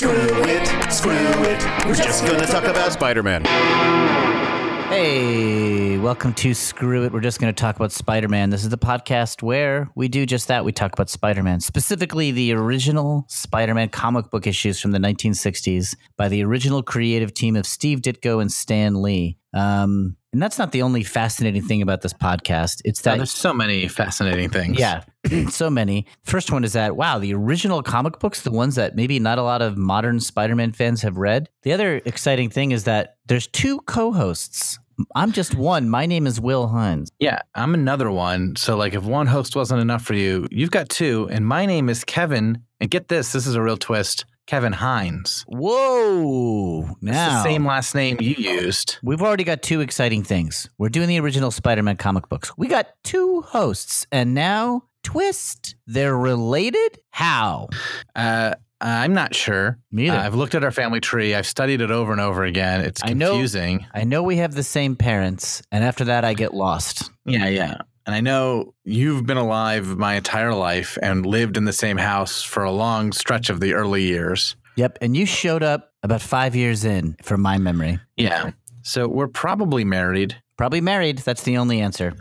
Screw it, screw it. We're just gonna talk about Spider Man. Hey, welcome to Screw It. We're just going to talk about Spider Man. This is the podcast where we do just that. We talk about Spider Man, specifically the original Spider Man comic book issues from the 1960s by the original creative team of Steve Ditko and Stan Lee. Um, and that's not the only fascinating thing about this podcast. It's Oh, that there's so many fascinating things. yeah, so many. First one is that wow, the original comic books, the ones that maybe not a lot of modern Spider-Man fans have read. The other exciting thing is that there's two co-hosts. I'm just one. My name is Will Hines. Yeah, I'm another one. So, like, if one host wasn't enough for you, you've got two. And my name is Kevin. And get this this is a real twist Kevin Hines. Whoa! Now the same last name you used. we've already got two exciting things. We're doing the original Spider-Man comic books. We got two hosts, and now twist. They're related. How? Uh, I'm not sure. Me either. Uh, I've looked at our family tree. I've studied it over and over again. It's I know- confusing. I know we have the same parents, and after that, I get lost. Yeah, yeah. And I know you've been alive my entire life and lived in the same house for a long stretch of the early years. Yep. And you showed up about five years in, from my memory. Yeah. So we're probably married. Probably married. That's the only answer.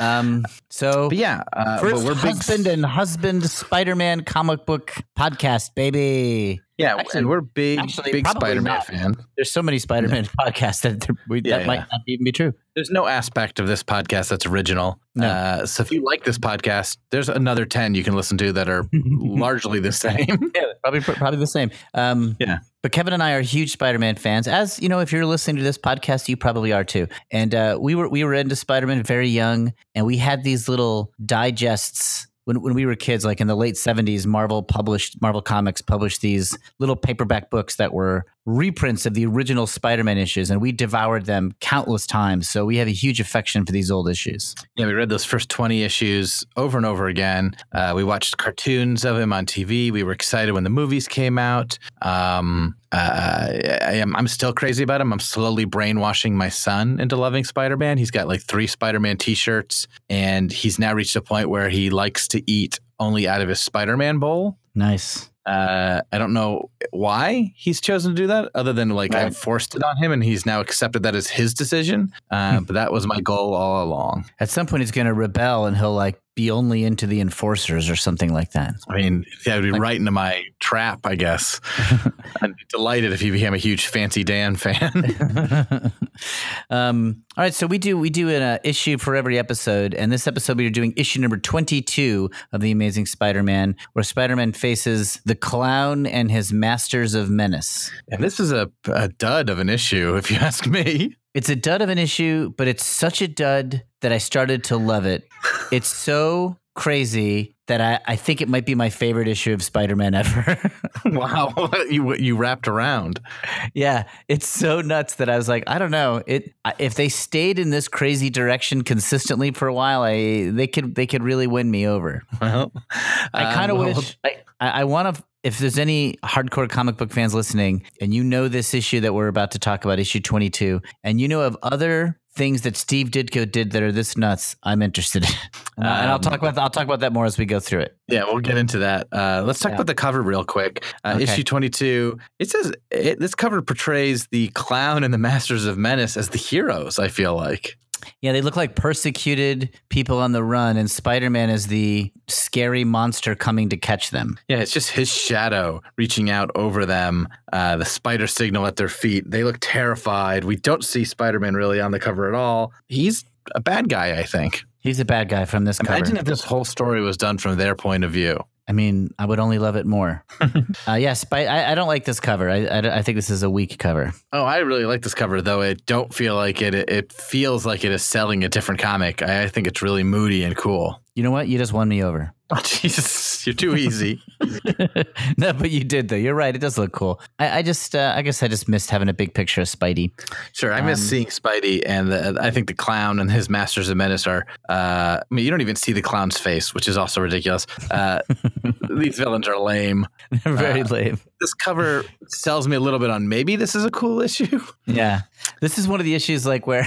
Um, so, But yeah, uh, first we're big. husband and husband Spider Man comic book podcast, baby. yeah, actually- and we're big, actually, big Spider Man not. fan. There's so many Spider Man podcasts that, we, Yeah, that might not even be true. There's no aspect of this podcast that's original. No. Uh, so if you like this podcast, there's another 10 you can listen to that are largely the same. Yeah, probably probably the same. Um, Yeah. But Kevin and I are huge Spider-Man fans. As you know, if you're listening to this podcast, you probably are too. And uh, we were we were into Spider-Man very young, and we had these little digests when when we were kids, like in the late '70s. Marvel published Marvel Comics published these little paperback books that were reprints of the original Spider-Man issues, and we devoured them countless times. So we have a huge affection for these old issues. yeah, we read those first 20 issues over and over again. Uh, we watched cartoons of him on TV. We were excited when the movies came out. Um, uh, I am, I'm still crazy about him. I'm slowly brainwashing my son into loving Spider Man. He's got like three Spider Man t shirts, and he's now reached a point where he likes to eat only out of his Spider Man bowl. Nice. Uh, I don't know why he's chosen to do that, other than like I forced it on him, and he's now accepted that as his decision. Uh, but that was my goal all along. At some point, he's going to rebel, and he'll like be only into the enforcers or something like that. I mean, that would be right into my trap, I guess. I'd be delighted if he became a huge Fancy Dan fan. um, all right, so we do we do an uh, issue for every episode, and this episode we are doing issue number twenty two of the Amazing Spider-Man, where Spider-Man faces the Clown and his Masters of Menace. and this is a, a dud of an issue, if you ask me. It's a dud of an issue, but it's such a dud that I started to love it. It's so crazy that I, I think it might be my favorite issue of Spider-Man ever. wow, you you wrapped around. Yeah, it's so nuts that I was like, I don't know. It if they stayed in this crazy direction consistently for a while, I they could they could really win me over. Well, I kind of um, wish I, I want to. If there's any hardcore comic book fans listening, and you know this issue that we're about to talk about, issue 22, and you know of other things that Steve Ditko did that are this nuts, I'm interested. in. and, I'll Um, talk about I'll talk about that more as we go through it. Yeah, we'll get into that. Uh, let's talk Yeah. about the cover real quick. Uh, Okay. Issue 22. It says it, this cover portrays the clown and the Masters of Menace as the heroes, I feel like. Yeah, they look like persecuted people on the run, and Spider Man is the scary monster coming to catch them. Yeah, it's just his shadow reaching out over them, uh, the spider signal at their feet. They look terrified. We don't see Spider Man really on the cover at all. He's a bad guy, I think. He's a bad guy from this Imagine cover. Imagine if this whole story was done from their point of view. I mean, I would only love it more. uh, yes, but I, I don't like this cover. I, I, I think this is a weak cover. Oh, I really like this cover, though I don't feel like it. It feels like it is selling a different comic. I, I think it's really moody and cool. You know what? You just won me over. Oh, Jesus, you're too easy. no, but you did though. You're right. It does look cool. I, I just, uh, I guess, I just missed having a big picture of Spidey. Sure, I miss Um, seeing Spidey, and the, I think the clown and his Masters of Menace are. Uh, I mean, you don't even see the clown's face, which is also ridiculous. Uh, these villains are lame. They're Very Uh, lame. This cover sells me a little bit on maybe this is a cool issue. Yeah. This is one of the issues, like where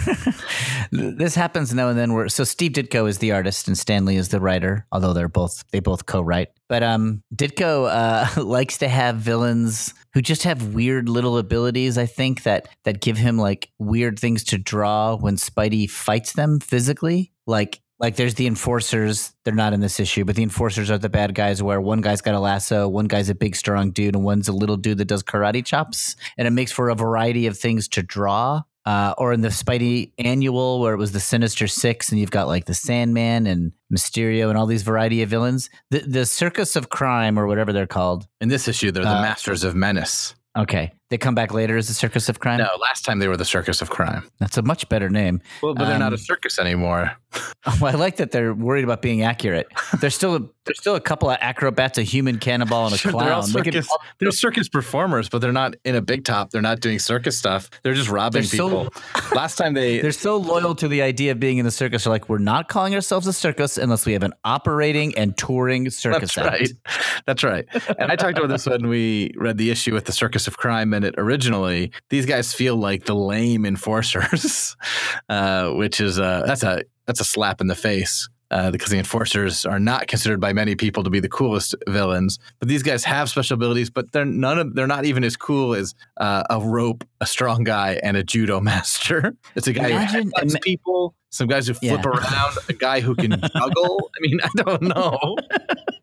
this happens now and then. Where so Steve Ditko is the artist and Stan Lee is the writer, although they're both they both co-write. But um, Ditko uh, likes to have villains who just have weird little abilities. I think that that give him like weird things to draw when Spidey fights them physically. Like like there's the enforcers. They're not in this issue, but the enforcers are the bad guys where one guy's got a lasso, one guy's a big strong dude, and one's a little dude that does karate chops. And it makes for a variety of things to draw. Uh, or in the Spidey annual where it was the Sinister Six, and you've got like the Sandman and Mysterio and all these variety of villains. The the Circus of Crime or whatever they're called. In this issue, they're the Uh, Masters of Menace. Okay, they come back later as the Circus of Crime. No, last time they were the Circus of Crime. That's a much better name. Well, but they're not a Um, circus anymore. Well, I like that they're worried about being accurate. There's still a, there's still a couple of acrobats, a human cannonball, and a Sure, they're all clown. They could- circus. They're circus performers, but they're not in a big top. They're not doing circus stuff. They're just robbing They're so- people. Last time they They're so loyal to the idea of being in the circus. They're like, we're not calling ourselves a circus unless we have an operating and touring circus That's act. right. That's right. And I talked about this when we read the issue with the Circus of Crime And it originally. These guys feel like the lame enforcers, uh, which is uh, that's a that's a slap in the face. Uh, because the enforcers are not considered by many people to be the coolest villains, but these guys have special abilities. But they're none of they're not even as cool as uh, a rope, a strong guy, and a judo master. It's a guy Imagine- who headbutts people, some guys who flip Yeah. around, a guy who can juggle. I mean, I don't know.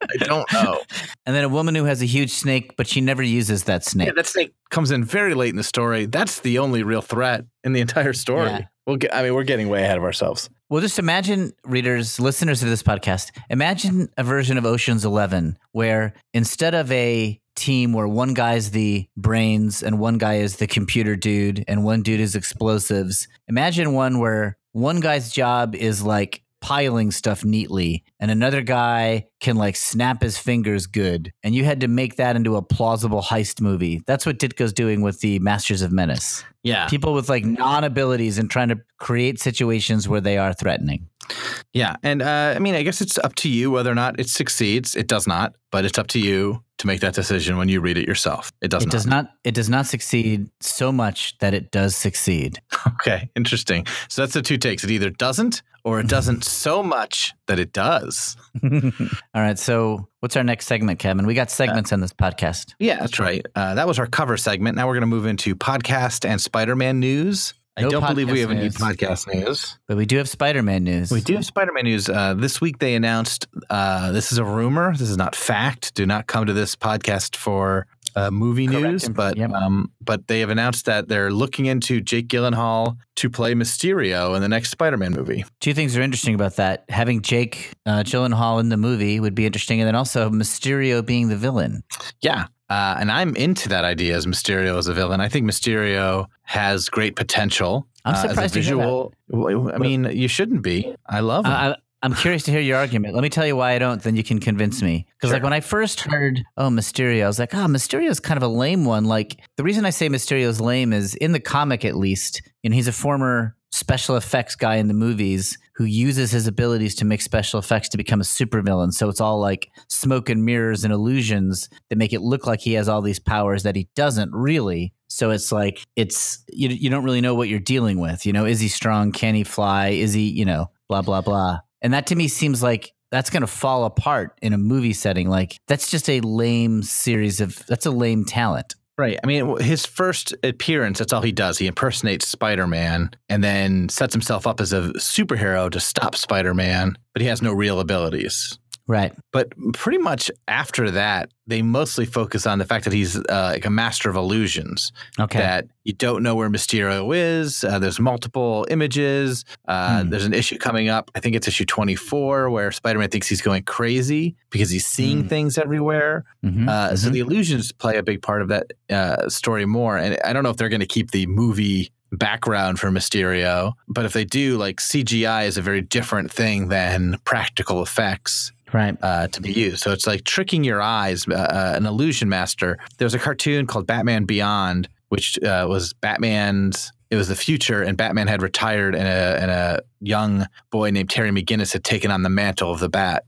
I don't know. And then a woman who has a huge snake, but she never uses that snake. Yeah, that snake comes in very late in the story. That's the only real threat in the entire story. Yeah. We'll I mean, we're getting way ahead of ourselves. Well, just imagine, readers, listeners of this podcast, imagine a version of Ocean's 11 where instead of a team where one guy's the brains and one guy is the computer dude and one dude is explosives, imagine one where one guy's job is like piling stuff neatly and another guy can like snap his fingers good and you had to make that into a plausible heist movie. That's what ditko's doing with the masters of menace. Yeah. people with like non-abilities and trying to create situations where they are threatening Yeah. And uh, I mean, I guess it's up to you whether or not it succeeds. It does not, but it's up to you to make that decision when you read it yourself. It does it not. does not it does not succeed so much that it does succeed Okay. Interesting. So that's the two takes. It either doesn't or it doesn't so much that it does. all right so what's our next segment kevin we got segments in this podcast Yeah, that's right. Uh, that was our cover segment. Now we're going to move into podcast and Spider Man news. I No don't believe we have any podcast news. but we do have spider-man news We do have Spider Man news. Uh, this week they announced uh, this is a rumor. This is not fact. Do not come to this podcast for uh, movie Correct news. But yep. um, but they have announced that they're looking into Jake Gyllenhaal to play Mysterio in the next Spider Man movie. two things are interesting about that having jake uh, gyllenhaal in the movie would be interesting and then also mysterio being the villain Yeah. Uh, and I'm into that idea as Mysterio as a villain. I think Mysterio has great potential. I'm uh, as a surprised to hear that. visual. I mean, you shouldn't be. I love him. I- I'm curious to hear your argument. Let me tell you why I don't. Then you can convince me. Because like when I first heard, oh Mysterio, I was like, oh Mysterio is kind of a lame one. Like the reason I say Mysterio is lame is in the comic at least, and he's a former special effects guy in the movies who uses his abilities to make special effects to become a supervillain. So it's all like smoke and mirrors and illusions that make it look like he has all these powers that he doesn't really. So it's like it's you you don't really know what you're dealing with. You know, is he strong? Can he fly? Is he you know blah blah blah? And that to me seems like that's going to fall apart in a movie setting. Like that's just a lame series of that's a lame talent. Right. I mean, his first appearance, that's all he does. He impersonates Spider Man and then sets himself up as a superhero to stop Spider Man, but he has no real abilities. Right. But pretty much after that, they mostly focus on the fact that he's uh, like a master of illusions. Okay. That you don't know where Mysterio is. Uh, there's multiple images. Uh, Hmm. There's an issue coming up. I think it's issue 24 where Spider Man thinks he's going crazy because he's seeing Hmm. things everywhere. Mhm, Uh, So mhm. the illusions play a big part of that uh, story more. And I don't know if they're going to keep the movie background for Mysterio, but if they do, like CGI is a very different thing than practical effects right. uh, to be used. So it's like tricking your eyes. Uh, uh, an illusion master. There was a cartoon called Batman Beyond, which uh, was Batman's. It was the future, and Batman had retired and a in a young boy named Terry McGinnis had taken on the mantle of the Bat,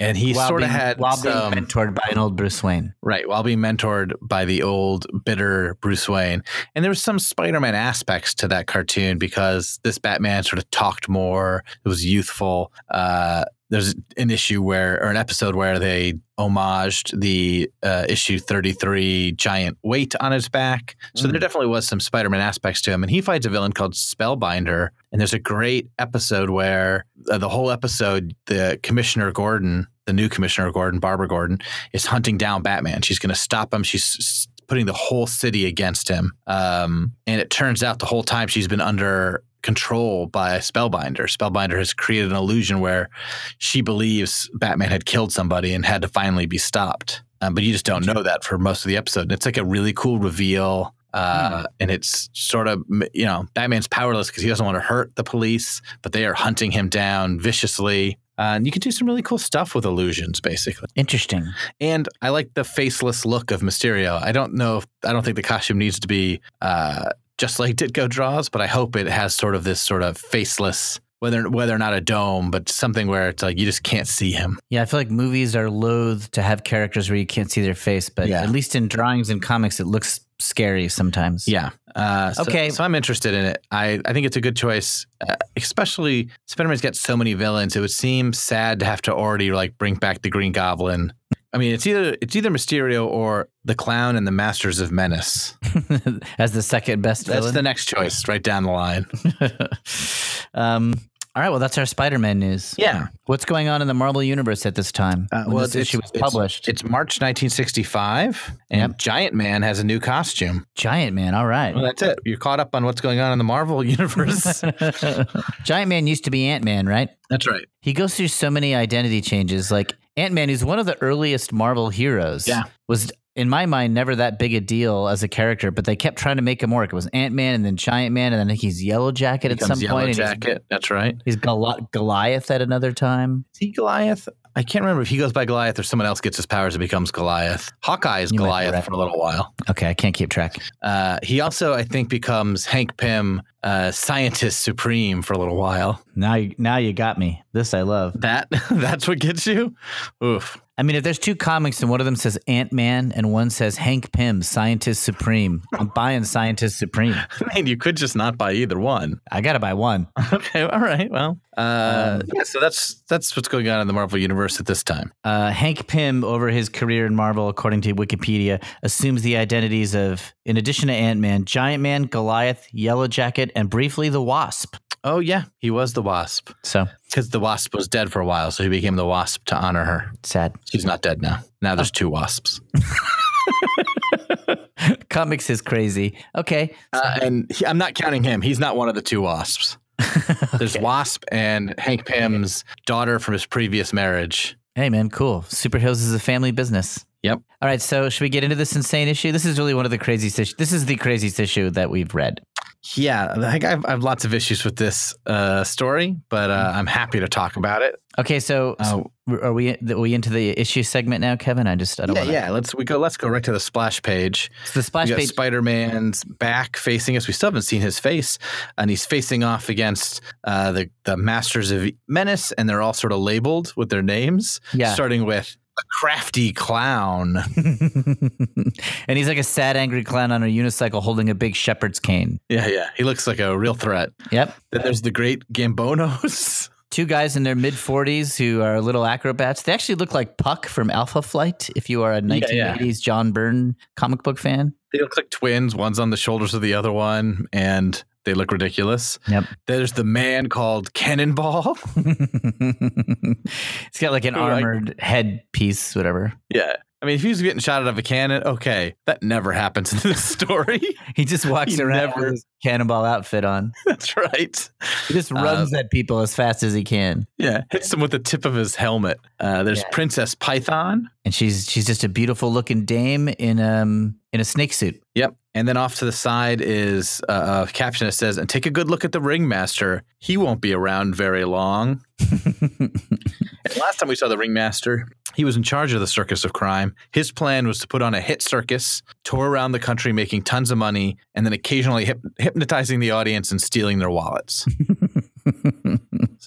and he sort of had while some, being mentored by an old Bruce Wayne. right while being mentored by the old bitter Bruce Wayne, and there was some Spider-Man aspects to that cartoon because this Batman sort of talked more. It was youthful. Uh, there's an issue where, or an episode where they homaged the uh, issue 33 giant weight on his back. So Mm. there definitely was some Spider Man aspects to him. And he fights a villain called Spellbinder. And there's a great episode where uh, the whole episode, the Commissioner Gordon, the new Commissioner Gordon, Barbara Gordon, is hunting down Batman. She's going to stop him. She's putting the whole city against him. Um, and it turns out the whole time she's been under control by Spellbinder. Spellbinder has created an illusion where she believes Batman had killed somebody and had to finally be stopped. Um, but you just don't know that for most of the episode. And it's like a really cool reveal. Uh, And it's sort of, you know, Batman's powerless because he doesn't want to hurt the police, but they are hunting him down viciously. Uh, and you can do some really cool stuff with illusions, basically. Interesting. And I like the faceless look of Mysterio. I don't know if I don't think the costume needs to be uh, just like Ditko draws, but I hope it has sort of this sort of faceless, whether whether or not a dome, but something where it's like you just can't see him. Yeah, I feel like movies are loath to have characters where you can't see their face, but Yeah. at least in drawings and comics, it looks scary sometimes. Yeah. Uh, so, Okay. So I'm interested in it. I, I think it's a good choice, uh, especially Spider-Man's got so many villains. It would seem sad to have to already like bring back the Green Goblin. I mean, it's either it's either Mysterio or the Clown and the Masters of Menace. As the second best That's villain. the next choice, right down the line. um, all right, well, that's our Spider-Man news. Yeah. What's going on in the Marvel universe at this time? Uh, well, this it's- issue was it's- published. It's March 1965, and Yep. Giant Man has a new costume. Giant Man. All right. Well, that's it. You're caught up on what's going on in the Marvel universe. Giant Man used to be Ant Man, right? that's right. He goes through so many identity changes. Like Ant Man, who's one of the earliest Marvel heroes, Yeah. was in my mind never that big a deal as a character, but they kept trying to make him work. It was Ant Man and then Giant Man, and then I think he's Yellow Jacket at some Yellow point. he's- Jacket. That's right. He's, Goli- Goliath at another time. Is he Goliath? I can't remember if he goes by Goliath or someone else gets his powers and becomes Goliath. Hawkeye is You Goliath right. for a little while. Okay, I can't keep track. Uh, he also, I think, becomes Hank Pym, uh, scientist supreme for a little while. Now, you, now you got me. This I love. That that's what gets you. Oof. I mean, if there's two comics and one of them says Ant Man and one says Hank Pym, Scientist Supreme, I'm buying Scientist Supreme. I mean, you could just not buy either one. I gotta buy one. Okay, all right. Well, uh, Um, yeah. So that's that's what's going on in the Marvel universe at this time. Uh, Hank Pym, over his career in Marvel, according to Wikipedia, assumes the identities of, in addition to Ant Man, Giant Man, Goliath, Yellow Jacket, and briefly the Wasp. Oh yeah, he was the Wasp So because the Wasp was dead for a while, so he became the Wasp to honor her. sad. She's not dead now. Now there's two Wasps, Comics is crazy. Okay. uh, and he, I'm not counting him. He's not one of the two Wasps. There's Wasp and Hank Pym's daughter from his previous marriage. Hey, man, cool. Superheroes is a family business. Yep. All right. So, should we get into this insane issue? This is really one of the craziest issues. This is the craziest issue that we've read. Yeah, I think I've, I have lots of issues with this uh, story, but uh, I'm happy to talk about it. Okay. So, Uh, are we are we into the issue segment now, Kevin? I just I don't yeah, want yeah. Let's we go. Let's go right to the splash page. So the splash page. Spider Man's back facing us. We still haven't seen his face, and he's facing off against uh, the the Masters of Menace, and they're all sort of labeled with their names. Yeah. starting with a crafty clown. and he's like a sad, angry clown on a unicycle holding a big shepherd's cane. yeah, yeah. He looks like a real threat. Yep. Then there's the great Gambonos. Two guys in their mid 40s who are little acrobats. They actually look like Puck from Alpha Flight, if you are a 1980s yeah. John Byrne comic book fan. they look like twins. One's on the shoulders of the other one, and they look ridiculous. Yep. There's the man called Cannonball. He's got like an armored head piece, whatever. yeah. I mean, if he was getting shot out of a cannon, okay, that never happens in this story. He just walks He around never- with his cannonball outfit on. That's right. He just Uh, runs at people as fast as he can. Yeah, hits them with the tip of his helmet. Uh, there's Yeah. Princess Python. And she's she's just a beautiful looking dame in um in a snake suit. Yep. And then off to the side is uh, a caption that says, "And take a good look at the ringmaster. He won't be around very long." Last time we saw the ringmaster, he was in charge of the circus of crime. His plan was to put on a hit circus, tour around the country making tons of money, and then occasionally hyp- hypnotizing the audience and stealing their wallets.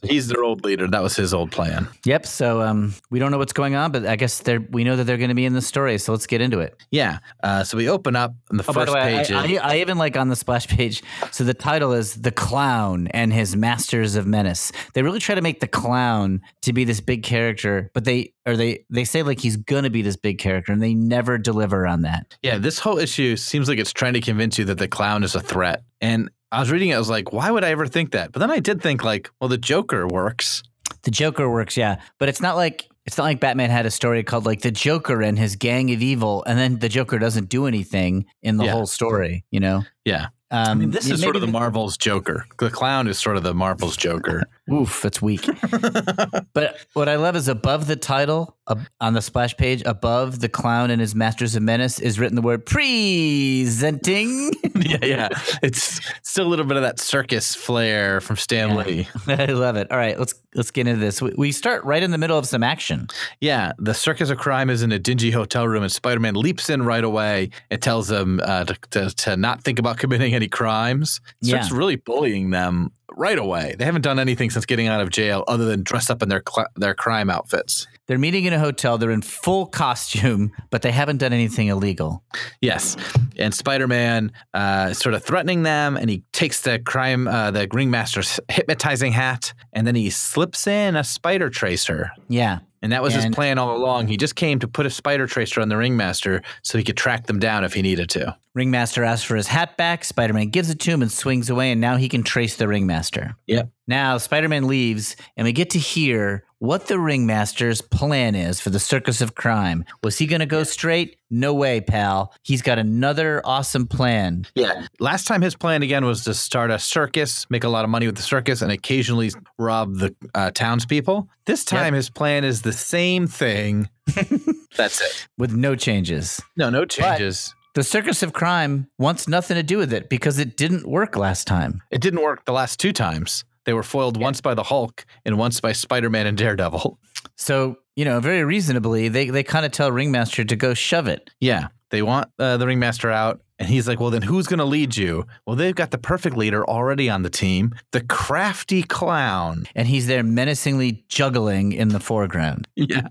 He's their old leader. That was his old plan. Yep. So um, we don't know what's going on, but I guess they're we know that they're going to be in the story. So let's get into it. Yeah. Uh, so we open up on the Oh, first the way, page. I, is, I, I even like on the splash page. So the title is "The Clown and His Masters of Menace." They really try to make the clown to be this big character, but they or they they say like he's gonna be this big character, and they never deliver on that. yeah, this whole issue seems like it's trying to convince you that the clown is a threat. And I was reading it, I was like, why would I ever think that? But then I did think like, well, the Joker works. The Joker works, yeah, but it's not like it's not like Batman had a story called like the Joker and his gang of evil, and then the Joker doesn't do anything in the Yeah. whole story. You know, Yeah. um, I mean, this is sort of the maybe Marvel's Joker. The clown is sort of the Marvel's Joker. Oof, that's weak. but what I love is above the title uh, on the splash page, above the clown and his masters of menace, is written the word presenting. yeah, yeah. It's still a little bit of that circus flair from Stan Yeah. Lee. I love it. All right, let's let's get into this. We, we start right in the middle of some action. Yeah, the circus of crime is in a dingy hotel room, and Spider Man leaps in right away and tells them uh, to, to, to not think about committing any crimes. Starts Yeah. really bullying them right away. They haven't done anything since getting out of jail other than dress up in their cl- their crime outfits. They're meeting in a hotel. They're in full costume, but they haven't done anything illegal. Yes, and Spider Man uh, sort of threatening them, and he takes the crime, uh, the ringmaster's hypnotizing hat, and then he slips in a spider tracer. Yeah. And that was his plan all along. He just came to put a spider tracer on the ringmaster so he could track them down if he needed to. Ringmaster asks for his hat back. Spider Man gives it to him and swings away, and now he can trace the Ringmaster. Yep. Now Spider Man leaves, and we get to hear what the Ringmaster's plan is for the Circus of Crime. Was he going to go straight? No way, pal. He's got another awesome plan. Yeah. Last time his plan again was to start a circus, make a lot of money with the circus, and occasionally rob the uh, townspeople. This time his plan is the same thing. That's it. With no changes. No, no changes. The Circus of Crime wants nothing to do with it because it didn't work last time. it didn't work the last two times. They were foiled once by the Hulk and once by Spider Man and Daredevil. So, you know, very reasonably, they, they kind of tell Ringmaster to go shove it. Yeah. They want uh, the ringmaster out. And he's like, well, then who's going to lead you? Well, they've got the perfect leader already on the team the crafty clown. And he's there menacingly juggling in the foreground. Yeah.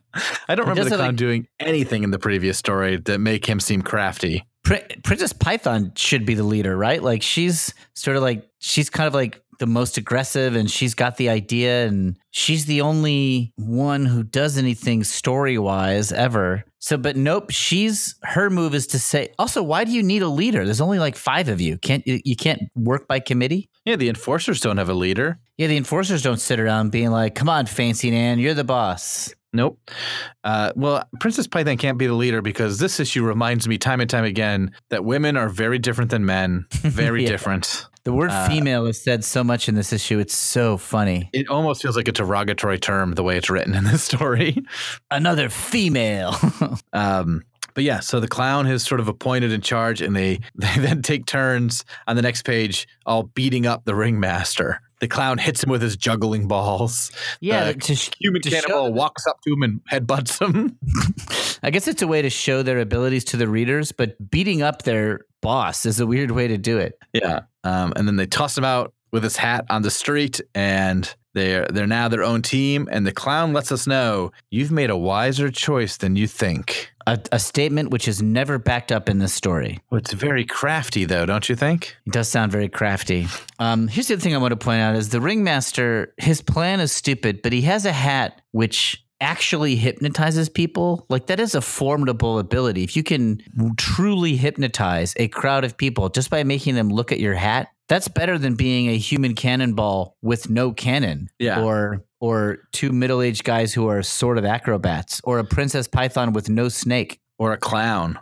I don't remember the clown like- doing anything in the previous story that make him seem crafty. Pri- Princess Python should be the leader, right? Like she's sort of like she's kind of like the most aggressive and she's got the idea and she's the only one who does anything story-wise ever. So but nope, she's her move is to say also why do you need a leader? There's only like 5 of you. Can't you you can't work by committee? Yeah, the enforcers don't have a leader. Yeah, the enforcers don't sit around being like, "Come on, Fancy Dan, you're the boss." Nope. Uh, well, Princess Python can't be the leader because this issue reminds me time and time again that women are very different than men. Very Yeah. different. The word Uh, female is said so much in this issue. It's so funny. It almost feels like a derogatory term the way it's written in this story. Another female. Um, but yeah, so the clown is sort of appointed in charge, and they they then take turns on the next page, all beating up the ringmaster. The clown hits him with his juggling balls. yeah, The to Human to cannonball walks up to him and headbutts him. I guess it's a way to show their abilities to the readers, but beating up their boss is a weird way to do it. Yeah. Um, and then they toss him out with his hat on the street, and they're they're now their own team. And the clown lets us know you've made a wiser choice than you think. A, a statement which is never backed up in this story. Well, it's very crafty, though, don't you think? It does sound very crafty. Um, here's the other thing I want to point out is the ringmaster, his plan is stupid, but he has a hat which actually hypnotizes people. Like that is a formidable ability. If you can truly hypnotize a crowd of people just by making them look at your hat, that's better than being a human cannonball with no cannon. Yeah. Or or two middle-aged guys who are sort of acrobats, or a princess python with no snake, Or a clown.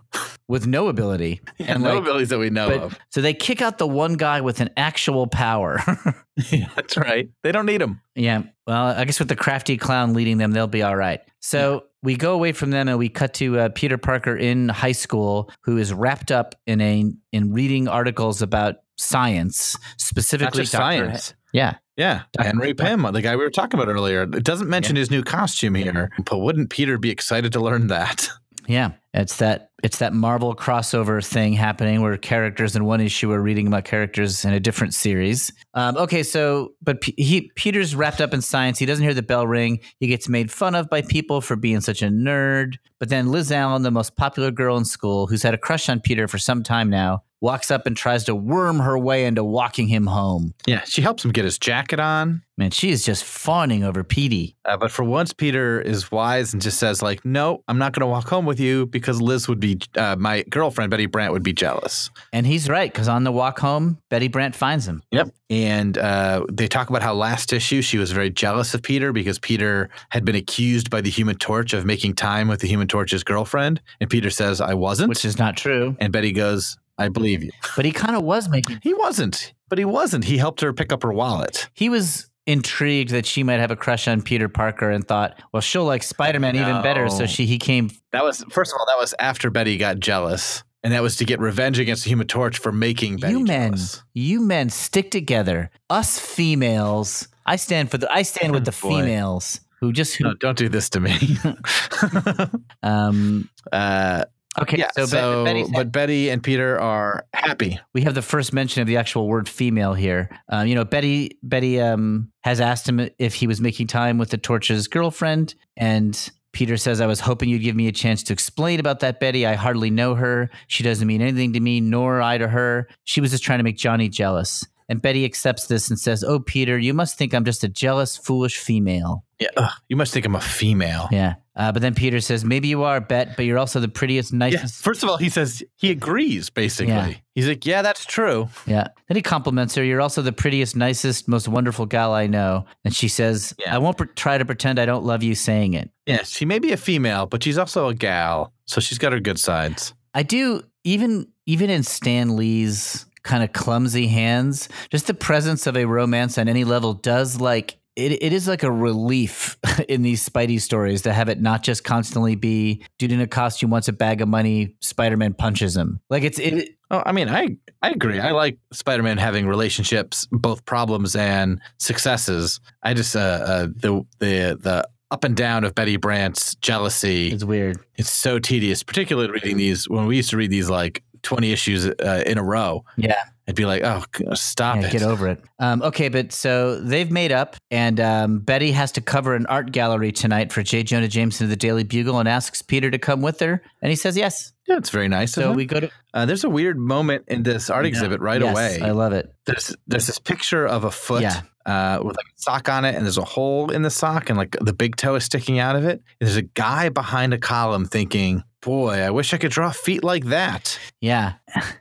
with no ability. And no like- abilities that we know but of. so they kick out the one guy with an actual power. yeah, that's right. They don't need him. yeah. Well, I guess with the crafty clown leading them, they'll be all right. So we go away from them and we cut to uh, Peter Parker in high school, who is wrapped up in a in reading articles about science, specifically science. Yeah. Yeah, Dr. Henry Pym, the guy we were talking about earlier. It doesn't mention his new costume here, but wouldn't Peter be excited to learn that? Yeah. It's that it's that Marvel crossover thing happening where characters in one issue are reading about characters in a different series. Um, okay, so but P- he Peter's wrapped up in science. He doesn't hear the bell ring. He gets made fun of by people for being such a nerd. But then Liz Allen, the most popular girl in school, who's had a crush on Peter for some time now, walks up and tries to worm her way into walking him home. Yeah, she helps him get his jacket on. Man, she is just fawning over Petey. Uh, but for once, Peter is wise and just says, like, no, I'm not going to walk home with you because Liz would be, uh, my girlfriend, Betty Brant, would be jealous. And he's right, because on the walk home, Betty Brant finds him. Yep. And uh, they talk about how last issue she was very jealous of Peter because Peter had been accused by the Human Torch of making time with the Human Torch's girlfriend. And Peter says, I wasn't. Which is not true. and Betty goes, I believe you. But he kind of was making He wasn't, but he wasn't. He helped her pick up her wallet. he was intrigued that she might have a crush on Peter Parker and thought, well, she'll like Spider Man even better. So she he came. That was, first of all, that was after Betty got jealous. And that was to get revenge against the Human Torch for making Betty you men, jealous. you men, stick together. Us females. I stand for the. I stand with the Boy. females who just who. No, don't do this to me. Um. uh, Okay. yeah, so, so, Betty but Betty and Peter are happy. we have the first mention of the actual word female here. Um, you know, Betty Betty um, has asked him if he was making time with the Torch's girlfriend, and Peter says, "I was hoping you'd give me a chance to explain about that Betty. I hardly know her. She doesn't mean anything to me, nor I to her. She was just trying to make Johnny jealous." And Betty accepts this and says, "Oh, Peter, you must think I'm just a jealous, foolish female." Yeah, ugh, you must think I'm a female. Yeah. Uh, but then Peter says, "Maybe you are, Bet, but you're also the prettiest, Yeah. nicest." First of all, he says he agrees. Basically, Yeah. he's like, "Yeah, that's true." Yeah. Then he compliments her. You're also the prettiest, nicest, most wonderful gal I know. And she says, Yeah. I won't pre- try to pretend I don't love you saying it. Yeah, she may be a female, but she's also a gal, so she's got her good sides. I do, even even in Stan Lee's kind of clumsy hands, just the presence of a romance on any level does like. It, it is like a relief in these Spidey stories to have it not just constantly be dude in a costume wants a bag of money, Spider Man punches him. Like it's it, Oh, I mean, I I agree. I like Spider-Man having relationships, both problems and successes. I just uh, uh the the the up and down of Betty Brant's jealousy. it's weird. It's so tedious, particularly reading these when we used to read these like twenty issues uh, in a row. Yeah. I'd be like, oh, stop Yeah, it. get over it. Um, okay, but so they've made up, and um, Betty has to cover an art gallery tonight for J. Jonah Jameson of the Daily Bugle and asks Peter to come with her, and he says yes. Yeah, it's very nice. So we go to uh, there's a weird moment in this art exhibit right Yes, away. I love it. there's there's this picture of a foot Yeah. uh, with like a sock on it, and there's a hole in the sock, and like the big toe is sticking out of it. And there's a guy behind a column thinking, "Boy, I wish I could draw feet like that." Yeah,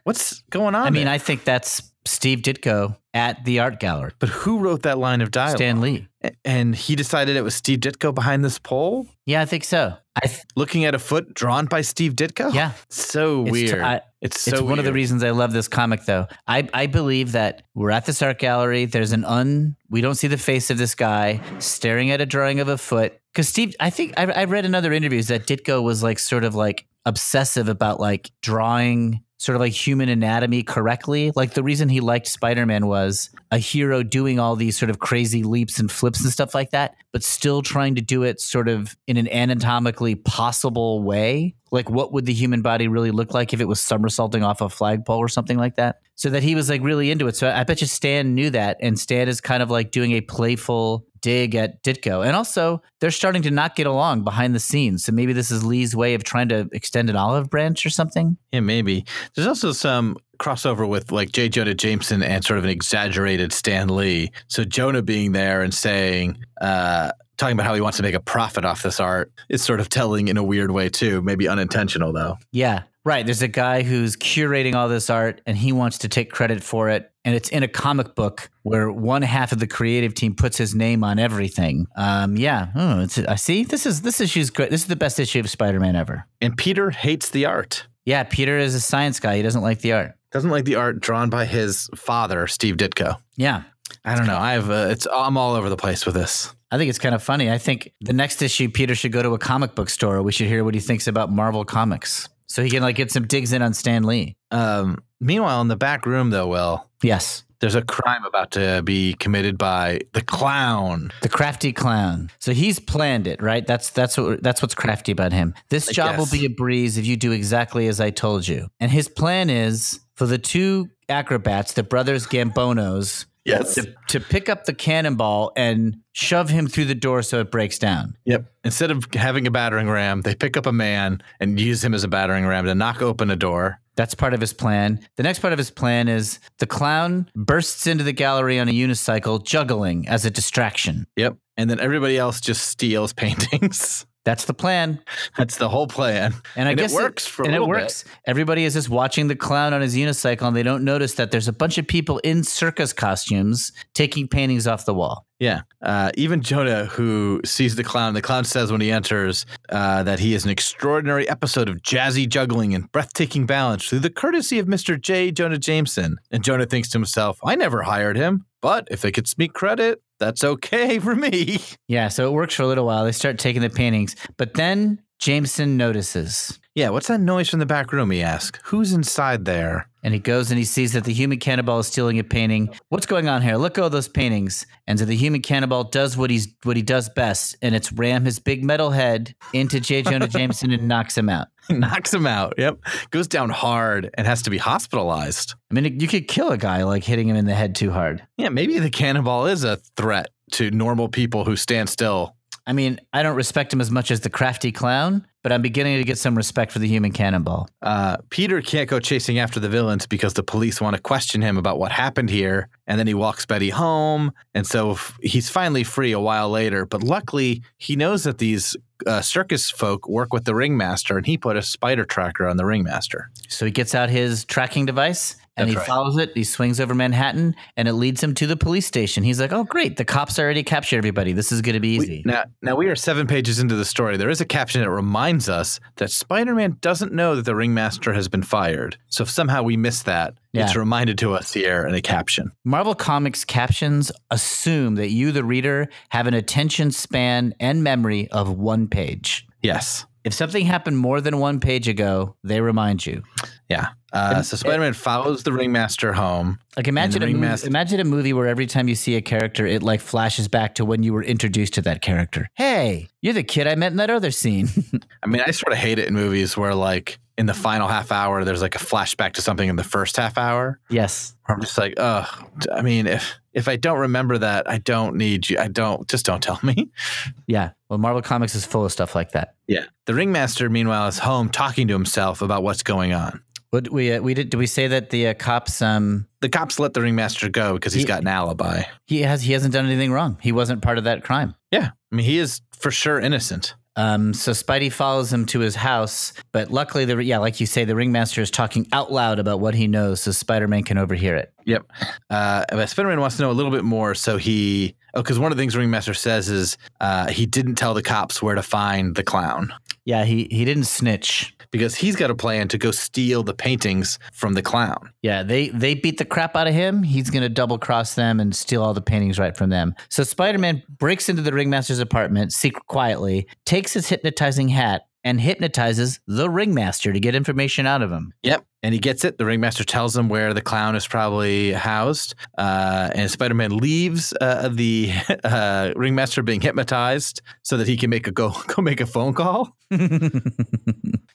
What's going on? I mean, there? I think that's Steve Ditko at the art gallery. but who wrote that line of dialogue? Stan Lee. And he decided it was Steve Ditko behind this pole, Yeah, I think so. I th- looking at a foot drawn by Steve Ditko. yeah, so It's weird. tr- I- it's so it's one of the reasons I love this comic, though. I, I believe that we're at this art gallery. There's an un. We don't see the face of this guy staring at a drawing of a foot. Because Steve, I think I, I read in other interviews that Ditko was like sort of like obsessive about like drawing sort of like human anatomy correctly. Like the reason he liked Spider Man was a hero doing all these sort of crazy leaps and flips and stuff like that, but still trying to do it sort of in an anatomically possible way. Like, what would the human body really look like if it was somersaulting off a flagpole or something like that? So that he was like really into it. So I bet you Stan knew that. And Stan is kind of like doing a playful dig at Ditko. And also, they're starting to not get along behind the scenes. So maybe this is Lee's way of trying to extend an olive branch or something. Yeah, maybe. There's also some crossover with like J. Jonah Jameson and sort of an exaggerated Stan Lee. So Jonah being there and saying, uh, talking about how he wants to make a profit off this art is sort of telling in a weird way too. Maybe unintentional though. Yeah, right. There's a guy who's curating all this art and he wants to take credit for it. And it's in a comic book where one half of the creative team puts his name on everything. Um, yeah. Oh, it's, I see. This is this issue's great. This is the best issue of Spider-Man ever. And Peter hates the art. Yeah, Peter is a science guy. He doesn't like the art. Doesn't like the art drawn by his father, Steve Ditko. Yeah. I don't know. I've uh, it's I'm all over the place with this. I think it's kind of funny. I think the next issue, Peter should go to a comic book store. We should hear what he thinks about Marvel comics, so he can like get some digs in on Stan Lee. Um, meanwhile, in the back room though, Will, Yes, there's a crime about to be committed by the clown. The crafty clown. So he's planned it, right? That's that's what that's what's crafty about him. This I job will be a breeze if you do exactly as I told you. And his plan is for the two acrobats, the brothers Gambonos, Yes. to, to pick up the cannonball and shove him through the door so it breaks down. Yep. Instead of having a battering ram, they pick up a man and use him as a battering ram to knock open a door. That's part of his plan. The next part of his plan is the clown bursts into the gallery on a unicycle, juggling as a distraction. Yep. And then everybody else just steals paintings. That's the plan. That's the whole plan. And I And it guess works for a and it little bit. works. Everybody is just watching the clown on his unicycle, and they don't notice that there's a bunch of people in circus costumes taking paintings off the wall. Yeah. Uh, even Jonah, who sees the clown, the clown says when he enters uh, that he is an extraordinary episode of jazzy juggling and breathtaking balance through the courtesy of Mr. J. Jonah Jameson. And Jonah thinks to himself, I never hired him, but if they could me credit, that's okay for me. Yeah, so it works for a little while. They start taking the paintings, but then Jameson notices. Yeah, what's that noise from the back room? He asks. Who's inside there? And he goes and he sees that the human cannonball is stealing a painting. What's going on here? Look at all those paintings. And so the human cannonball does what he's what he does best, and it's ram his big metal head into J. Jonah Jameson and knocks him out. Knocks him out. Yep. Goes down hard and has to be hospitalized. I mean, you could kill a guy like hitting him in the head too hard. Yeah, maybe the cannonball is a threat to normal people who stand still. I mean, I don't respect him as much as the crafty clown, but I'm beginning to get some respect for the human cannonball. Uh, Peter can't go chasing after the villains because the police want to question him about what happened here. And then he walks Betty home. And so f- he's finally free a while later. But luckily, he knows that these uh, circus folk work with the ringmaster, and he put a spider tracker on the ringmaster. So he gets out his tracking device and That's he right. follows it. He swings over Manhattan and it leads him to the police station. He's like, "Oh, great! The cops already captured everybody. This is going to be easy." We, now, now we are seven pages into the story. There is a caption that reminds us that Spider-Man doesn't know that the ringmaster has been fired. So if somehow we miss that, it's reminded to us here in a caption. Marvel Comics captions assume that you, the reader, have an attention span and memory of one page. Yes. If something happened more than one page ago, they remind you. Yeah. Uh, And- so Spider-Man follows the ringmaster home. Like imagine a movie, ringmaster- imagine a movie where every time you see a character, it like flashes back to when you were introduced to that character. Hey, you're the kid I met in that other scene. I mean, I sort of hate it in movies where, like, in the final half hour, there's like a flashback to something in the first half hour. yes. I'm just like, ugh. I mean, if if I don't remember that, I don't need you. I don't. Just don't tell me. Yeah. Well, Marvel Comics is full of stuff like that. Yeah. The ringmaster, meanwhile, is home talking to himself about what's going on. What we uh, we did? Did we say that the uh, cops um The cops let the ringmaster go because he's He- got an alibi. he has he hasn't done anything wrong. He wasn't part of that crime. Yeah. I mean, he is for sure innocent. Um, so Spidey follows him to his house, but luckily, the yeah, like you say, the ringmaster is talking out loud about what he knows, so Spider-Man can overhear it. Yep. Uh, Spider-Man wants to know a little bit more, so he oh, because one of the things Ringmaster says is uh, he didn't tell the cops where to find the clown Yeah, he he didn't snitch. Because he's got a plan to go steal the paintings from the clown. Yeah, they they beat the crap out of him. He's gonna double cross them and steal all the paintings right from them. So Spider-Man breaks into the ringmaster's apartment secret quietly, takes his hypnotizing hat, and hypnotizes the ringmaster to get information out of him. Yep. And he gets it. The ringmaster tells him where the clown is probably housed. Uh, and Spider Man leaves uh, the uh, ringmaster being hypnotized so that he can make a go, go make a phone call.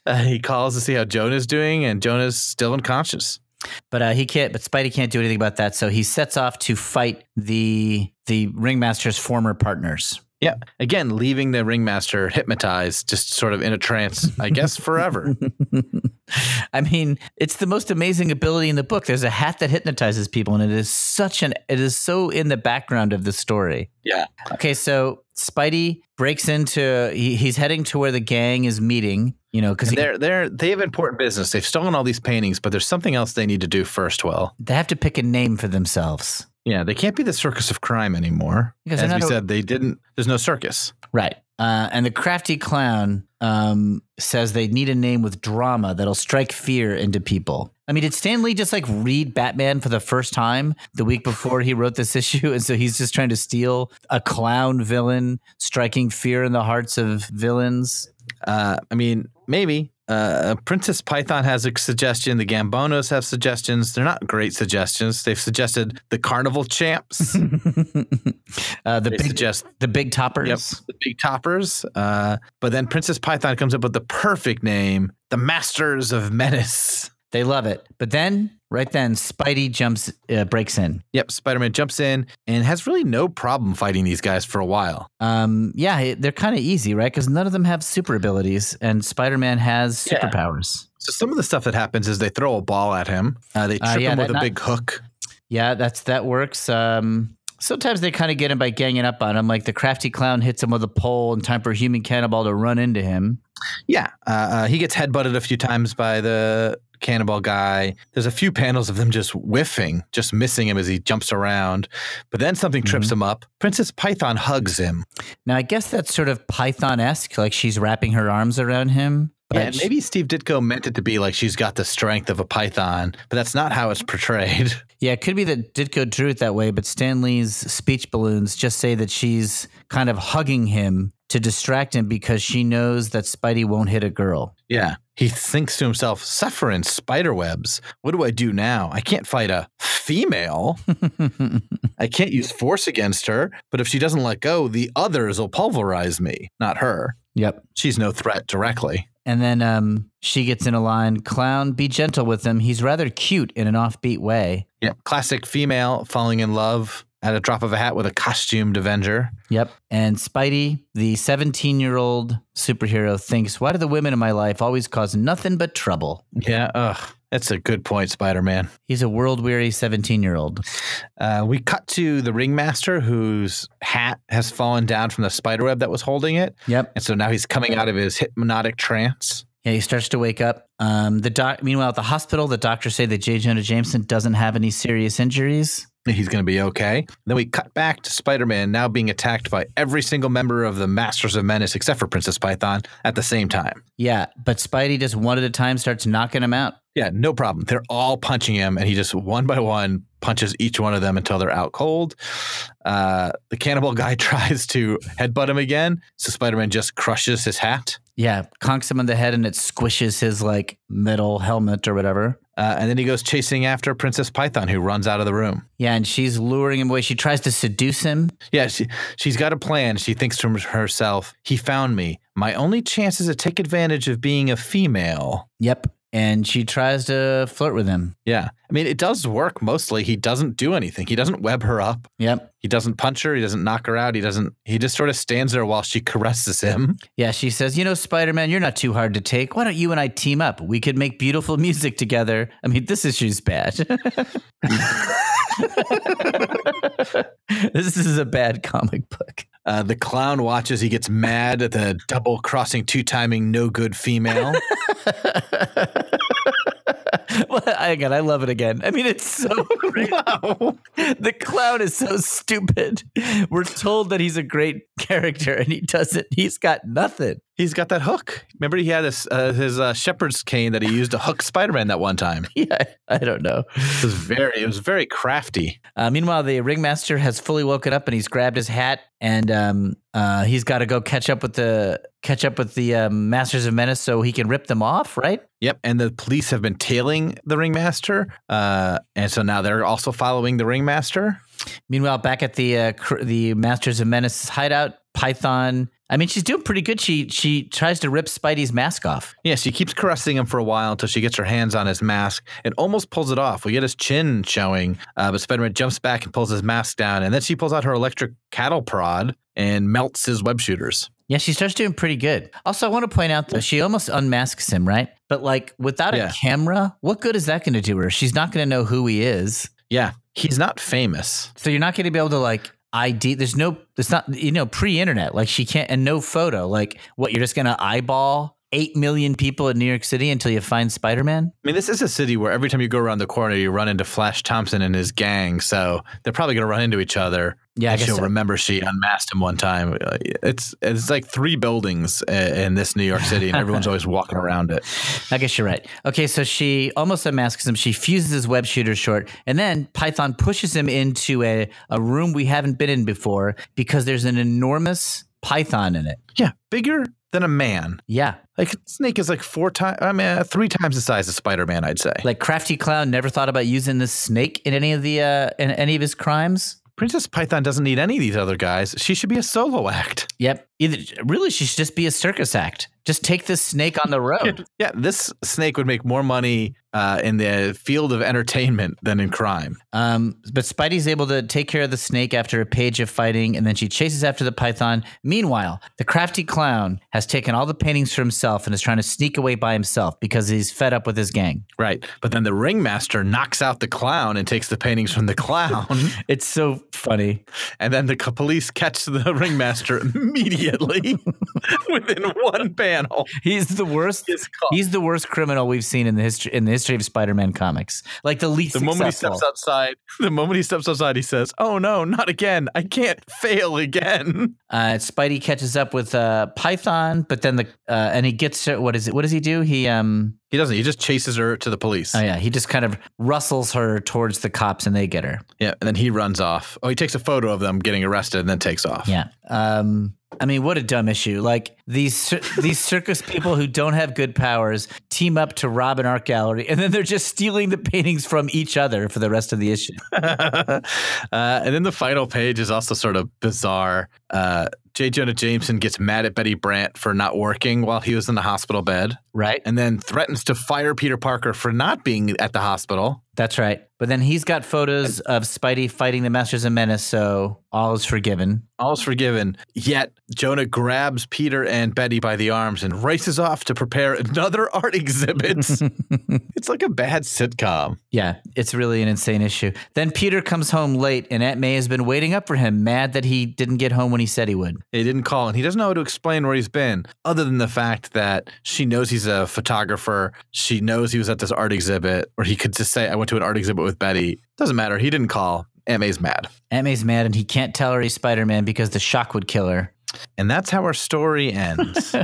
Uh, he calls to see how Jonah's doing, and Jonah's still unconscious. But uh, he can't. But Spidey can't do anything about that. So he sets off to fight the the ringmaster's former partners. Yeah. Again, leaving the ringmaster hypnotized, just sort of in a trance, I guess, forever. I mean, it's the most amazing ability in the book. There's a hat that hypnotizes people, and it is such an it is so in the background of the story. Yeah. Okay, so Spidey breaks into he, he's heading to where the gang is meeting. You know, because they're they're they have important business. They've stolen all these paintings, but there's something else they need to do first. Well, they have to pick a name for themselves. Yeah, they can't be the circus of crime anymore. Because As we a- said, they didn't. There's no circus. Right. Uh, and the crafty clown um, says they need a name with drama that'll strike fear into people. I mean, did Stan Lee just like read Batman for the first time the week before he wrote this issue? And so he's just trying to steal a clown villain, striking fear in the hearts of villains. Uh, I mean, maybe. Uh, Princess Python has a suggestion. The Gambonos have suggestions. They're not great suggestions. They've suggested the Carnival Champs. uh, the They big suggest the big toppers. Yep, the big toppers. Uh, but then Princess Python comes up with the perfect name, the Masters of Menace. They love it. But then, right then, Spidey jumps, uh, breaks in. Yep, Spider Man jumps in and has really no problem fighting these guys for a while. Um, yeah, they're kind of easy, right? Because none of them have super abilities, and Spider Man has Yeah. superpowers. So some of the stuff that happens is they throw a ball at him. Uh, they Uh, trip yeah, him with a not- big hook. Yeah, that's that works. Um, sometimes they kind of get him by ganging up on him. Like the crafty clown hits him with a pole in time for human cannonball to run into him. Yeah, uh, uh, he gets headbutted a few times by the cannonball guy. There's a few panels of them just whiffing, just missing him as he jumps around. But then something trips Mm-hmm. him up. Princess Python hugs him. Now, I guess that's sort of Python esque, like she's wrapping her arms around him. Yeah, and maybe Steve Ditko meant it to be like she's got the strength of a python, but that's not how it's portrayed. Yeah, it could be that Ditko drew it that way, but Stan Lee's speech balloons just say that she's kind of hugging him to distract him because she knows that Spidey won't hit a girl. Yeah. He thinks to himself, suffering spider webs. What do I do now? I can't fight a female. I can't use force against her, but if she doesn't let go, the others will pulverize me, not her. yep. She's no threat directly. And then um, she gets in a line Clown, be gentle with him. He's rather cute in an offbeat way. Yep. Classic female falling in love at a drop of a hat with a costumed Avenger. Yep. And Spidey, the 17 year old superhero, thinks, Why do the women in my life always cause nothing but trouble? Yeah. Ugh. That's a good point, Spider Man. He's a world weary 17 year old. Uh, we cut to the ringmaster whose hat has fallen down from the spiderweb that was holding it. Yep. And so now he's coming out of his hypnotic trance. Yeah, he starts to wake up. Um, the doc- Meanwhile, at the hospital, the doctors say that J. Jonah Jameson doesn't have any serious injuries. He's going to be okay. Then we cut back to Spider Man now being attacked by every single member of the Masters of Menace except for Princess Python at the same time. Yeah, but Spidey just one at a time starts knocking him out. Yeah, no problem. They're all punching him, and he just one by one punches each one of them until they're out cold. Uh, the cannonball guy tries to headbutt him again, so Spider Man just crushes his hat. Yeah, conks him on the head and it squishes his like metal helmet or whatever. Uh, and then he goes chasing after Princess Python, who runs out of the room. Yeah, and she's luring him away. She tries to seduce him. Yeah, she, she's got a plan. She thinks to herself, he found me. My only chance is to take advantage of being a female. Yep. And she tries to flirt with him. Yeah. I mean, it does work mostly. He doesn't do anything. He doesn't web her up. Yep. He doesn't punch her. He doesn't knock her out. He doesn't, he just sort of stands there while she caresses him. Yeah, she says, You know, Spider Man, you're not too hard to take. Why don't you and I team up? We could make beautiful music together. I mean, this issue's bad. this is a bad comic book. Uh, the clown watches. He gets mad at the double crossing, two timing, no good female. well, I- again, I love it again. I mean, it's so great. the clown is so stupid. We're told that he's a great character and he doesn't, he's got nothing. He's got that hook. Remember, he had his, uh, his uh, shepherd's cane that he used to hook Spider Man that one time. Yeah, I don't know. It was very, it was very crafty. Uh, meanwhile, the ringmaster has fully woken up and he's grabbed his hat and um, uh, he's got to go catch up with the catch up with the um, masters of menace so he can rip them off, right? Yep, and the police have been tailing the ringmaster, uh, and so now they're also following the ringmaster. Meanwhile, back at the uh, cr- the masters of menace hideout, Python. I mean, she's doing pretty good. She she tries to rip Spidey's mask off. Yeah, she keeps caressing him for a while until she gets her hands on his mask and almost pulls it off. We get his chin showing, uh, but Spider-Man jumps back and pulls his mask down, and then she pulls out her electric cattle prod and melts his web shooters. Yeah, she starts doing pretty good. Also, I want to point out that she almost unmasks him, right? But like without Yeah. a camera, what good is that going to do her? She's not going to know who he is. Yeah, he's not famous. So you're not going to be able to like ID. There's no. It's not. You know, pre-internet. Like she can't and no photo. Like what? You're just going to eyeball eight million people in New York City until you find Spider-Man. I mean, this is a city where every time you go around the corner, you run into Flash Thompson and his gang. So they're probably going to run into each other. Yeah, I guess she'll so. remember she unmasked him one time. Uh, It's it's like three buildings in this New York City, and everyone's always walking around it. I guess you're right. Okay, so she almost unmasks him. She fuses his web shooter short, and then Python pushes him into a, a room we haven't been in before because there's an enormous python in it. Yeah, bigger than a man. Yeah. Like Snake is like four times, I mean, uh, three times the size of Spider Man. I'd say. Like Crafty Clown never thought about using the snake in any of the uh, in any of his crimes. Princess Python doesn't need any of these other guys. She should be a solo act. Yep. Either really, she should just be a circus act. Just take this snake on the road. Yeah, this snake would make more money uh, in the field of entertainment than in crime. Um, but Spidey's able to take care of the snake after a page of fighting, and then she chases after the python. Meanwhile, the crafty clown has taken all the paintings for himself and is trying to sneak away by himself because he's fed up with his gang. Right. But then the ringmaster knocks out the clown and takes the paintings from the clown. It's so funny. and then the police catch the ringmaster immediately within one panel. He's the worst. He's the worst criminal we've seen in the history in the history of Spider-Man comics. Like the least The moment he steps outside, the moment he steps outside, he says, "Oh no, not again! I can't fail again." Uh, Spidey catches up with uh, Python, but then the uh, and he gets what is it? What does he do? He um He doesn't. He just chases her to the police. oh yeah, he just kind of rustles her towards the cops and they get her. yeah, and then he runs off. Oh, he takes a photo of them getting arrested and then takes off. Yeah. Um I mean, what a dumb issue! Like these these circus people who don't have good powers team up to rob an art gallery, and then they're just stealing the paintings from each other for the rest of the issue. uh, and then the final page is also sort of bizarre. Uh, J. Jonah Jameson gets mad at Betty Brant for not working while he was in the hospital bed, Right. and then threatens to fire Peter Parker for not being at the hospital. That's right. But then he's got photos of Spidey fighting the Masters of Menace, so all is forgiven. All is forgiven. Yet Jonah grabs Peter and Betty by the arms and races off to prepare another art exhibit. it's like a bad sitcom. Yeah, it's really an insane issue. Then Peter comes home late, and Aunt May has been waiting up for him, mad that he didn't get home when he said he would. He didn't call and he doesn't know how to explain where he's been, other than the fact that she knows he's a photographer. She knows he was at this art exhibit, or he could just say, I went to an art exhibit with Betty. Doesn't matter. He didn't call. Aunt May's mad. Aunt May's mad, and he can't tell her he's Spider Man because the shock would kill her. And that's how our story ends.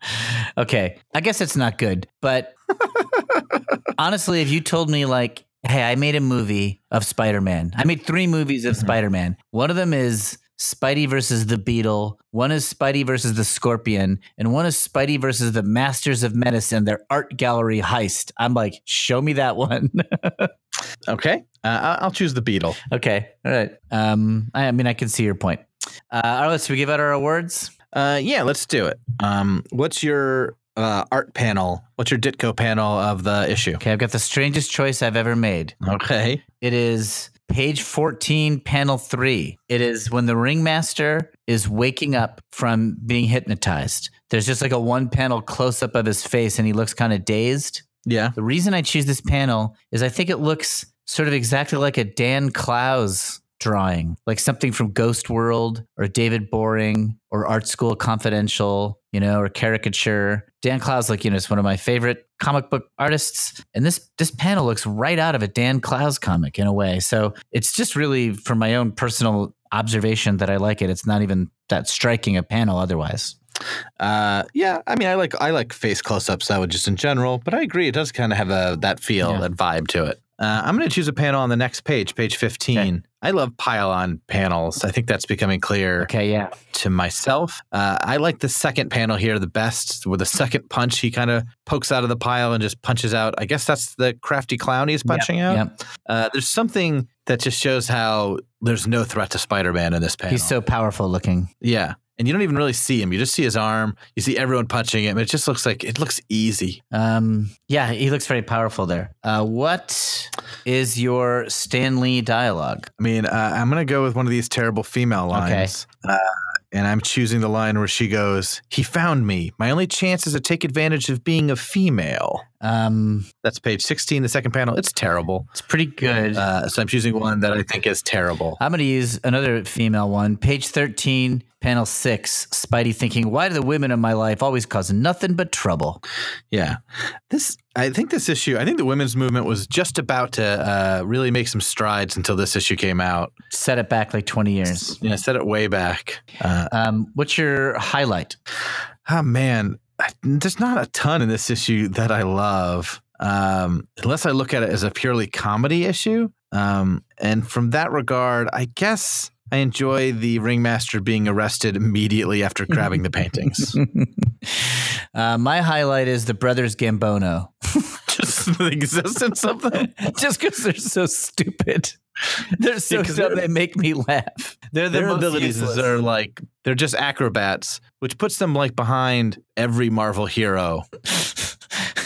okay, I guess it's not good, but honestly, if you told me, like, hey, I made a movie of Spider Man, I made three movies of mm-hmm. Spider Man. One of them is Spidey versus the Beetle, one is Spidey versus the Scorpion, and one is Spidey versus the Masters of Menace, their art gallery heist. I'm like, show me that one. okay. Uh, I'll choose the Beetle. okay, all right. Um, I, I mean, I can see your point. Uh, all right, should we give out our awards? Uh, yeah, let's do it. Um, what's your uh, art panel? What's your Ditko panel of the issue? Okay, I've got the strangest choice I've ever made. Okay. It is page 14, panel 3. It is when the ringmaster is waking up from being hypnotized. There's just like a one panel close up of his face and he looks kind of dazed. Yeah. The reason I choose this panel is I think it looks sort of exactly like a Dan Clowes drawing, like something from Ghost World or David Boring or Art School Confidential, you know, or caricature. Dan Clowes, like, you know, is one of my favorite comic book artists. And this this panel looks right out of a Dan Clowes comic in a way. So it's just really from my own personal observation that I like it. It's not even that striking a panel otherwise. Uh, yeah. I mean, I like I like face close-ups. I would just in general, but I agree. It does kind of have a that feel, Yeah. that vibe to it. Uh, I'm going to choose a panel on the next page, page 15. Okay. I love pile-on panels. I think that's becoming clear Okay, yeah. to myself. Uh, I like the second panel here the best. With the second punch, he kind of pokes out of the pile and just punches out. I guess that's the crafty clown he's punching out. Yep. Uh, there's something that just shows how there's no threat to Spider-Man in this panel. He's so powerful looking. yeah, and you don't even really see him. You just see his arm. You see everyone punching him. It just looks like it looks easy. Um, yeah, he looks very powerful there. Uh, what is your Stan Lee dialogue? I mean, uh, I'm gonna go with one of these terrible female Okay. lines. Uh, and I'm choosing the line where she goes, "He found me. My only chance is to take advantage of being a female." Um, That's page 16, the second panel. It's terrible. it's pretty good. Uh, so I'm choosing one that I think is terrible. I'm going to use another female one. Page 13, panel 6. Spidey thinking, why do the women in my life always cause nothing but trouble? Yeah, this. I think this issue. I think the women's movement was just about to uh, really make some strides until this issue came out. Set it back like 20 years. Yeah, set it way back. Uh, Um, what's your highlight? oh man, I, there's not a ton in this issue that I love, um, unless I look at it as a purely comedy issue. Um, and from that regard, I guess. I enjoy the ringmaster being arrested immediately after grabbing the paintings. uh, my highlight is the brothers Gambonno. Just the existence of them. Just because they're so stupid. They're so Yeah, dumb, they're- they make me laugh. They're the Their abilities useless. are like they're just acrobats, which puts them like behind every Marvel hero.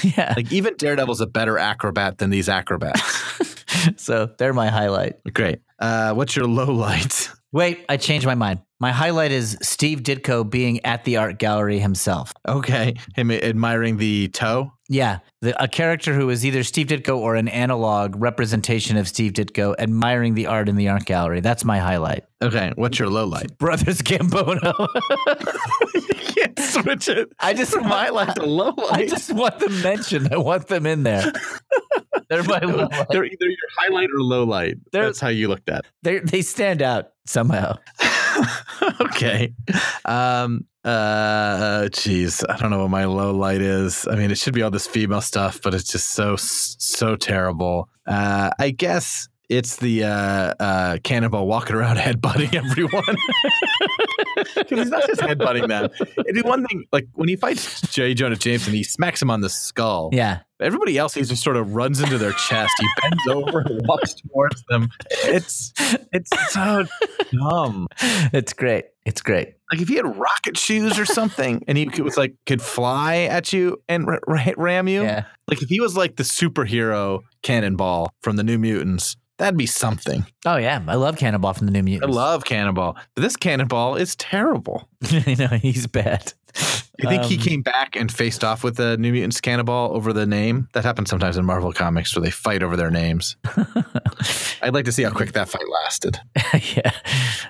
yeah. Like even Daredevil's a better acrobat than these acrobats. so they're my highlight. Great. Uh, what's your low light? Wait, I changed my mind. My highlight is Steve Ditko being at the art gallery himself. Okay, him admiring the toe. Yeah, the, a character who is either Steve Ditko or an analog representation of Steve Ditko admiring the art in the art gallery. That's my highlight. Okay, what's your low light? Brothers Gambonno. You can't switch it. I just From highlight to low light. I just want them mentioned. I want them in there. They're my low light. They're either your highlight or low light. They're- That's how you looked at. They they stand out somehow. okay. Um. Uh. Jeez, I don't know what my low light is. I mean, it should be all this female stuff, but it's just so so terrible. Uh. I guess. It's the uh, uh, cannonball walking around headbutting everyone. 'Cause he's not just headbutting them. It'd be one thing, like when he fights J. Jonah Jameson, he smacks him on the skull. Yeah. Everybody else, he just sort of runs into their chest. He bends over and walks towards them. It's it's so dumb. It's great. It's great. Like if he had rocket shoes or something, and he could- was like could fly at you and ra- ra- ram you. Yeah. Like if he was like the superhero Cannonball from the New Mutants, that'd be something. Oh yeah. I love Cannonball from the New Mutants. I love Cannonball, but this Cannonball is terrible. I know he's bad. I think he Um, came back and faced off with the New Mutants Cannonball over the name. That happens sometimes in Marvel comics where they fight over their names. I'd like to see how quick that fight lasted. yeah.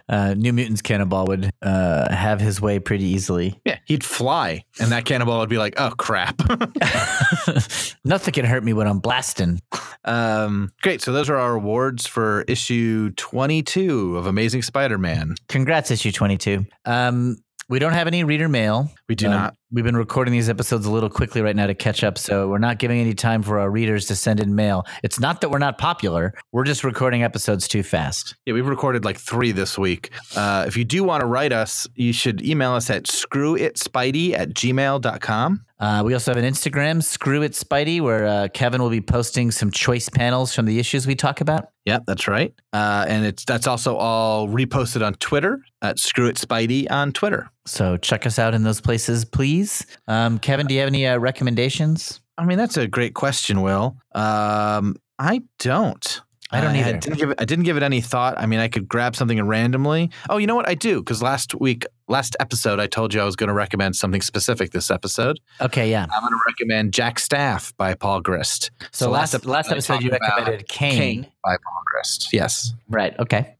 Uh, New Mutants Cannonball would uh, have his way pretty easily. Yeah, he'd fly, and that cannonball would be like, "Oh crap!" Nothing can hurt me when I'm blasting. um, great. So those are our awards for issue twenty-two of Amazing Spider-Man. Congrats, issue 22. Um, we don't have any reader mail. We do Um, not. We've been recording these episodes a little quickly right now to catch up, so we're not giving any time for our readers to send in mail. It's not that we're not popular, we're just recording episodes too fast. Yeah, we've recorded like three this week. Uh, if you do want to write us, you should email us at screwitspidey at gmail.com. Uh, we also have an Instagram, Screw It Spidey, where uh, Kevin will be posting some choice panels from the issues we talk about. Yep, that's right. Uh, and it's that's also all reposted on Twitter at Screw It Spidey on Twitter. So check us out in those places, please. Um, Kevin, do you have any uh, recommendations? I mean, that's a great question, Will. Um, I don't. I don't I either. didn't give it, I didn't give it any thought. I mean, I could grab something randomly. Oh, you know what? I do because last week, last episode, I told you I was going to recommend something specific. This episode, Okay, yeah. I'm going to recommend Jack Staff by Paul Grist. So, last ep- last episode you recommended Kane. Kane by Paul Grist. Yes. Right. Okay.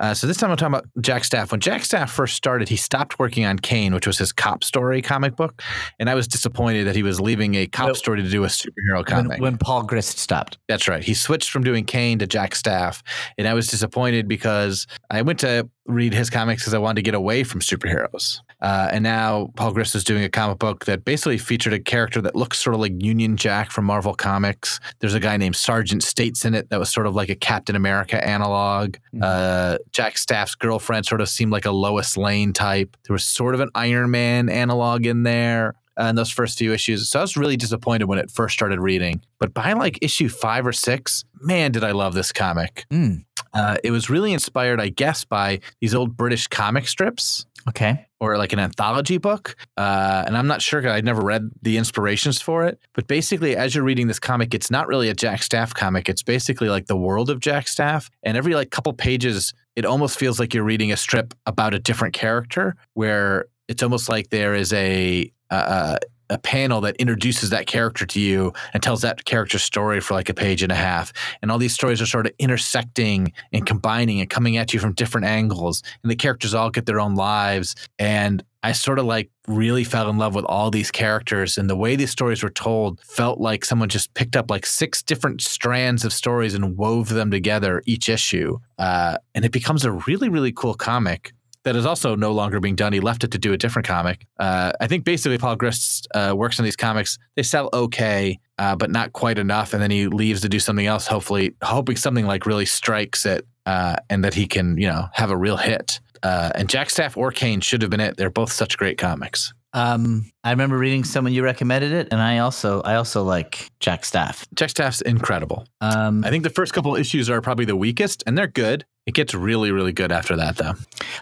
Uh, so this time I'm talking about Jack Staff. When Jack Staff first started, he stopped working on Kane, which was his cop story comic book, and I was disappointed that he was leaving a cop Well, story to do a superhero When, comic. when Paul Grist stopped. That's right. He switched from doing Kane to Jack Staff, and I was disappointed because I went to read his comics because I wanted to get away from superheroes. Uh, and now Paul Grist is doing a comic book that basically featured a character that looks sort of like Union Jack from Marvel Comics. There's a guy named Sergeant States in it that was sort of like a Captain America analog. Mhm. Uh, Jack Staff's girlfriend sort of seemed like a Lois Lane type. There was sort of an Iron Man analog in there uh, in those first few issues. So I was really disappointed when it first started reading. But by like issue five or six, man, did I love this comic. Mm, Uh, it was really inspired, I guess, by these old British comic strips okay. Or like an anthology book. Uh, and I'm not sure I'd never read the inspirations for it. But basically, as you're reading this comic, it's not really a Jack Staff comic. It's basically like the world of Jack Staff. And every like couple pages, it almost feels like you're reading a strip about a different character where it's almost like there is a, uh, a panel that introduces that character to you and tells that character's story for like a page and a half. And all these stories are sort of intersecting and combining and coming at you from different angles. And the characters all get their own lives. And I sort of like really fell in love with all these characters. And the way these stories were told felt like someone just picked up like six different strands of stories and wove them together each issue. Uh, and it becomes a really, really cool comic that is also no longer being done. He left it to do a different comic. Uh, I think basically Paul Grist uh, works on these comics. They sell okay, uh, but not quite enough. And then he leaves to do something else, hopefully, hoping something like really strikes it, uh, and that he can, you know, have a real hit. Uh, and Jack Staff or Kane should have been it. They're both such great comics. Um, I remember reading someone you recommended it, and I also I also like Jack Staff. Jack Staff's incredible. Um, I think the first couple issues are probably the weakest, and they're good. It gets really, really good after that, though.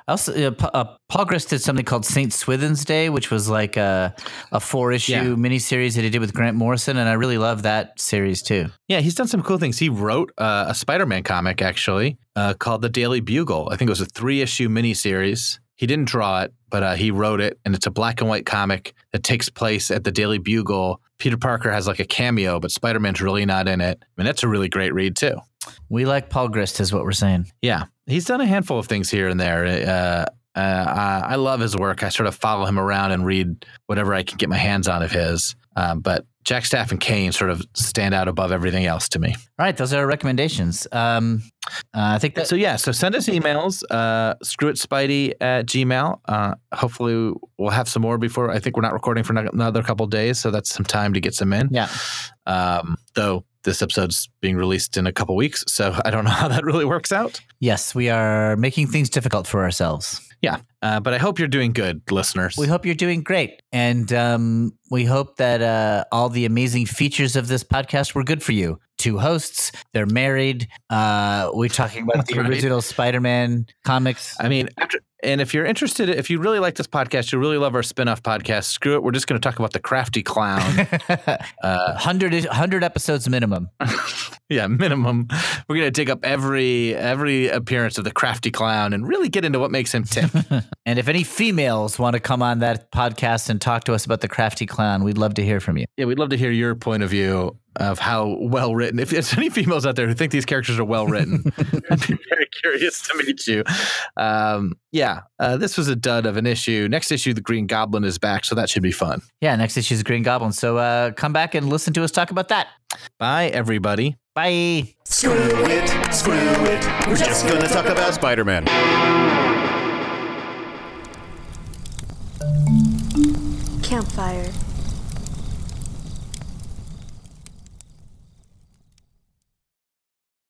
also, uh, Pa- uh, Paul Grist did something called Saint Swithin's Day, which was like a a four issue Yeah. miniseries that he did with Grant Morrison, and I really love that series too. Yeah, he's done some cool things. He wrote uh, a Spider-Man comic actually uh, called The Daily Bugle. I think it was a three-issue miniseries. He didn't draw it, but uh, he wrote it, and it's a black and white comic that takes place at the Daily Bugle. Peter Parker has like a cameo, but Spider-Man's really not in it. I mean, that's a really great read too. We like Paul Grist, is what we're saying. Yeah, he's done a handful of things here and there. Uh, uh, I I love his work. I sort of follow him around and read whatever I can get my hands on of his. Um, but Jack Staff and Kane sort of stand out above everything else to me. All right, those are our recommendations. Um, uh, I think that So yeah, so send us emails. Uh, screw it, Spidey at Gmail. Uh, hopefully we'll have some more before. I think we're not recording for another couple days, so that's some time to get some in. yeah. Um, though this episode's being released in a couple weeks, so I don't know how that really works out. Yes, we are making things difficult for ourselves. Yeah, uh, but I hope you're doing good, listeners. We hope you're doing great. And um, we hope that uh, all the amazing features of this podcast were good for you. Two hosts, they're married. Uh, we're talking about the Right. original Spider Man comics. I mean, after, and if you're interested, if you really like this podcast, you really love our spin-off podcast. Screw it, we're just going to talk about the crafty clown. uh, 100, 100 episodes minimum. yeah, minimum. We're going to dig up every every appearance of the crafty clown and really get into what makes him tick. And if any females want to come on that podcast and talk to us about the crafty clown, we'd love to hear from you. yeah, we'd love to hear your point of view of how well written. If there's any females out there who think these characters are well written, I'd be very curious to meet you. Um, yeah, uh, this was a dud of an issue. Next issue, the Green Goblin is back, so that should be fun. Yeah, next issue is Green Goblin. So uh, come back and listen to us talk about that. Bye, everybody. Bye. Screw it, screw it. We're just gonna talk about Spider Man. Campfire.